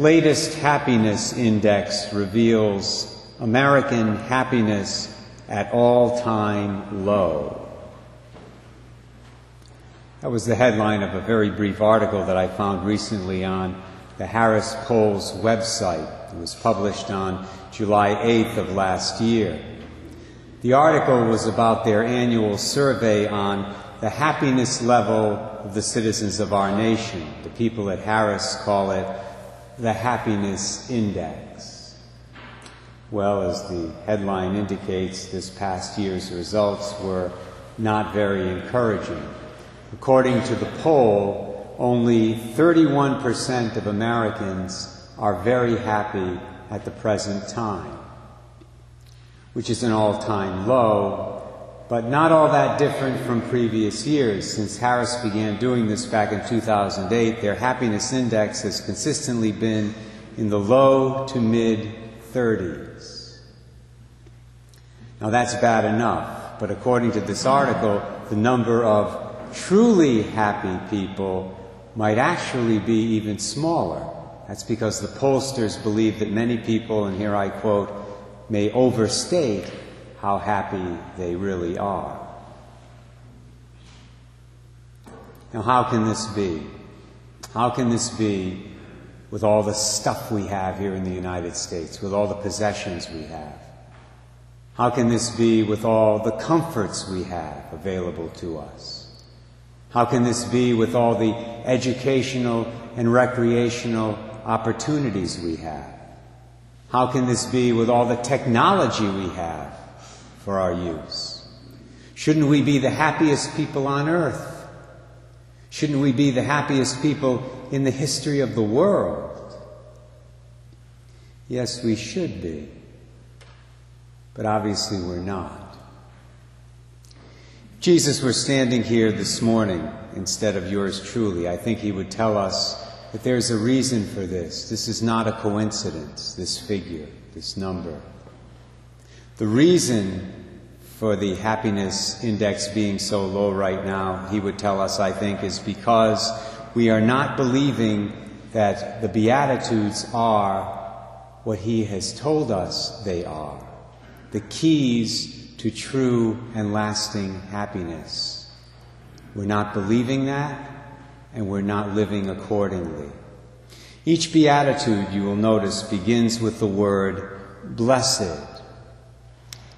latest happiness index reveals American happiness at all time low. That was the headline of a very brief article that I found recently on the Harris Polls website. It was published on July 8th of last year. The article was about their annual survey on the happiness level of the citizens of our nation. The people at Harris call it the happiness index. Well, as the headline indicates, this past year's results were not very encouraging. According to the poll, only 31% of Americans are very happy at the present time, which is an all time low, but not all that different from previous years. Since Harris began doing this back in 2008, their happiness index has consistently been in the low to mid 30s. Now that's bad enough, but according to this article, the number of truly happy people might actually be even smaller. That's because the pollsters believe that many people, and here I quote, may overstate how happy they really are. Now, how can this be? How can this be with all the stuff we have here in the United States, with all the possessions we have? How can this be with all the comforts we have available to us? How can this be with all the educational and recreational opportunities we have? How can this be with all the technology we have for our use? Shouldn't we be the happiest people on earth? Shouldn't we be the happiest people in the history of the world? Yes, we should be. But obviously we're not. Jesus were standing here this morning instead of yours truly, I think he would tell us that there's a reason for this. This is not a coincidence, this figure, this number. The reason for the happiness index being so low right now, he would tell us, I think, is because we are not believing that the Beatitudes are what he has told us they are the keys to true and lasting happiness. We're not believing that, and we're not living accordingly. Each beatitude, you will notice, begins with the word blessed.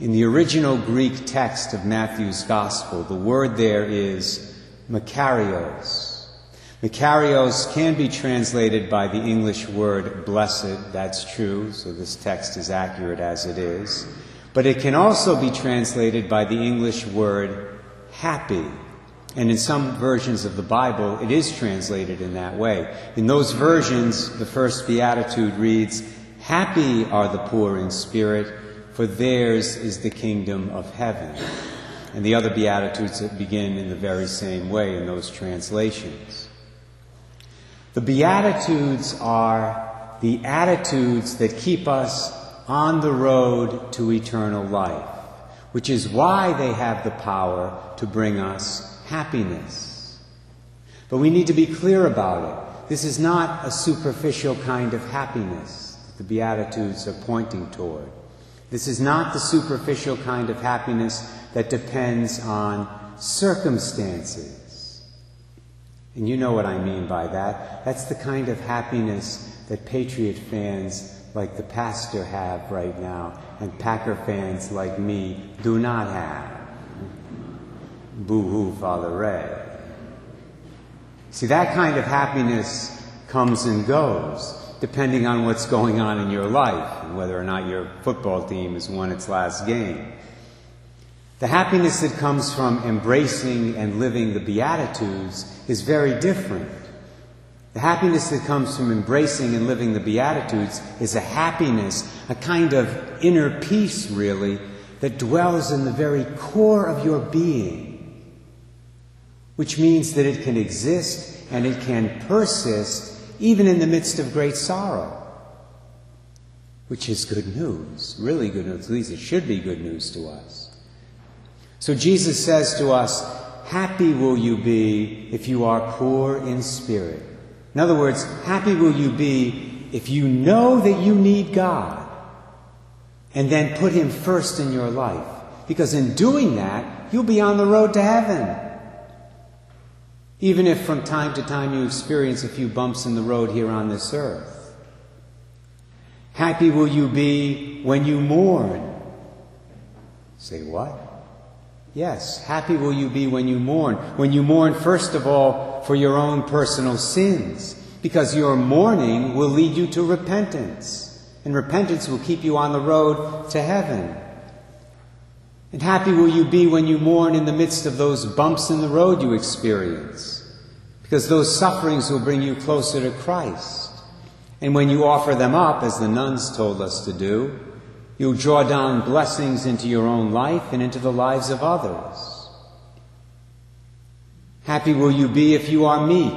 In the original Greek text of Matthew's Gospel, the word there is Makarios. Makarios can be translated by the English word blessed, that's true, so this text is accurate as it is. But it can also be translated by the English word happy. And in some versions of the Bible, it is translated in that way. In those versions, the first beatitude reads, Happy are the poor in spirit, for theirs is the kingdom of heaven. And the other beatitudes that begin in the very same way in those translations. The beatitudes are the attitudes that keep us on the road to eternal life, which is why they have the power to bring us happiness. But we need to be clear about it. This is not a superficial kind of happiness that the Beatitudes are pointing toward. This is not the superficial kind of happiness that depends on circumstances. And you know what I mean by that. That's the kind of happiness that Patriot fans like the pastor have right now, and Packer fans like me do not have. Boo hoo, Father Ray. See, that kind of happiness comes and goes depending on what's going on in your life and whether or not your football team has won its last game. The happiness that comes from embracing and living the Beatitudes is very different. The happiness that comes from embracing and living the Beatitudes is a happiness, a kind of inner peace, really, that dwells in the very core of your being, which means that it can exist and it can persist even in the midst of great sorrow, which is good news, really good news. At least it should be good news to us. So Jesus says to us, Happy will you be if you are poor in spirit in other words, happy will you be if you know that you need God and then put Him first in your life. Because in doing that, you'll be on the road to heaven. Even if from time to time you experience a few bumps in the road here on this earth. Happy will you be when you mourn. Say what? Yes, happy will you be when you mourn. When you mourn, first of all, for your own personal sins, because your mourning will lead you to repentance, and repentance will keep you on the road to heaven. And happy will you be when you mourn in the midst of those bumps in the road you experience, because those sufferings will bring you closer to Christ. And when you offer them up, as the nuns told us to do, you'll draw down blessings into your own life and into the lives of others. Happy will you be if you are meek,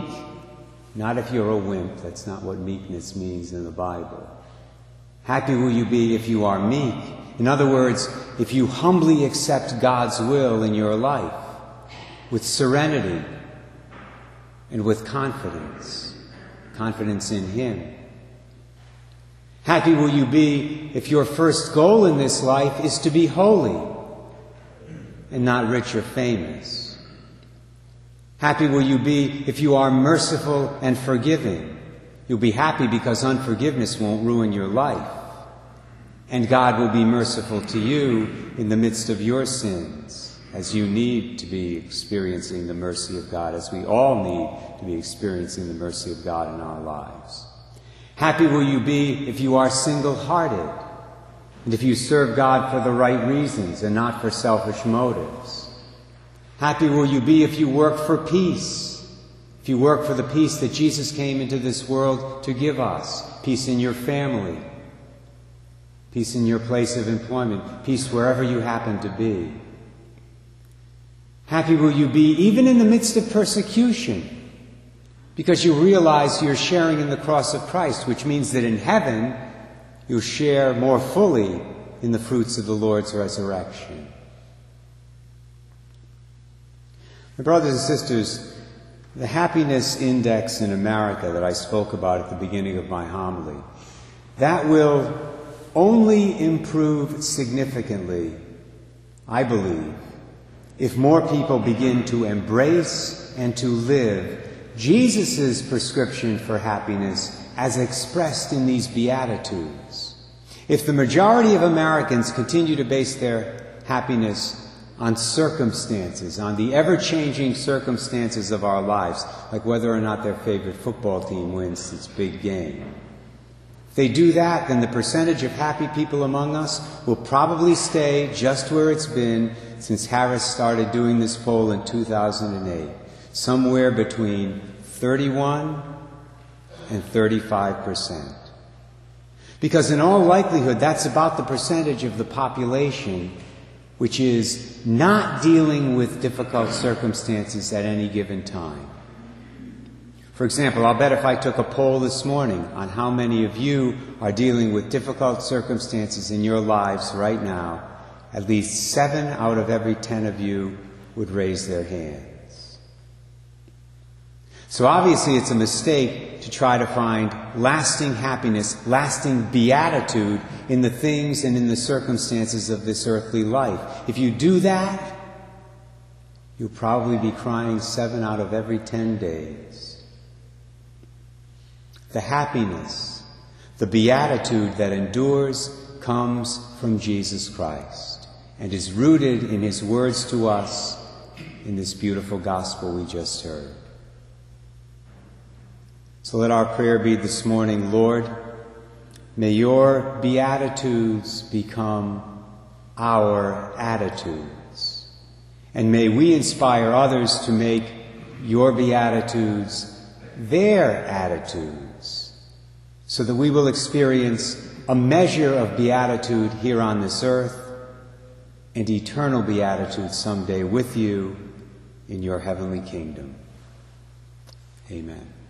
not if you're a wimp. That's not what meekness means in the Bible. Happy will you be if you are meek. In other words, if you humbly accept God's will in your life with serenity and with confidence, confidence in Him. Happy will you be if your first goal in this life is to be holy and not rich or famous. Happy will you be if you are merciful and forgiving. You'll be happy because unforgiveness won't ruin your life. And God will be merciful to you in the midst of your sins, as you need to be experiencing the mercy of God, as we all need to be experiencing the mercy of God in our lives. Happy will you be if you are single hearted, and if you serve God for the right reasons and not for selfish motives. Happy will you be if you work for peace, if you work for the peace that Jesus came into this world to give us peace in your family, peace in your place of employment, peace wherever you happen to be. Happy will you be even in the midst of persecution because you realize you're sharing in the cross of Christ, which means that in heaven you'll share more fully in the fruits of the Lord's resurrection. My brothers and sisters, the happiness index in America that I spoke about at the beginning of my homily, that will only improve significantly, I believe, if more people begin to embrace and to live Jesus' prescription for happiness as expressed in these Beatitudes. If the majority of Americans continue to base their happiness on circumstances, on the ever changing circumstances of our lives, like whether or not their favorite football team wins its big game. If they do that, then the percentage of happy people among us will probably stay just where it's been since Harris started doing this poll in 2008 somewhere between 31 and 35 percent. Because in all likelihood, that's about the percentage of the population which is not dealing with difficult circumstances at any given time. For example, I'll bet if I took a poll this morning on how many of you are dealing with difficult circumstances in your lives right now, at least seven out of every ten of you would raise their hands. So obviously, it's a mistake to try to find lasting happiness, lasting beatitude in the things and in the circumstances of this earthly life. If you do that, you'll probably be crying seven out of every ten days. The happiness, the beatitude that endures comes from Jesus Christ and is rooted in his words to us in this beautiful gospel we just heard. So let our prayer be this morning, Lord, may your beatitudes become our attitudes. And may we inspire others to make your beatitudes their attitudes, so that we will experience a measure of beatitude here on this earth and eternal beatitude someday with you in your heavenly kingdom. Amen.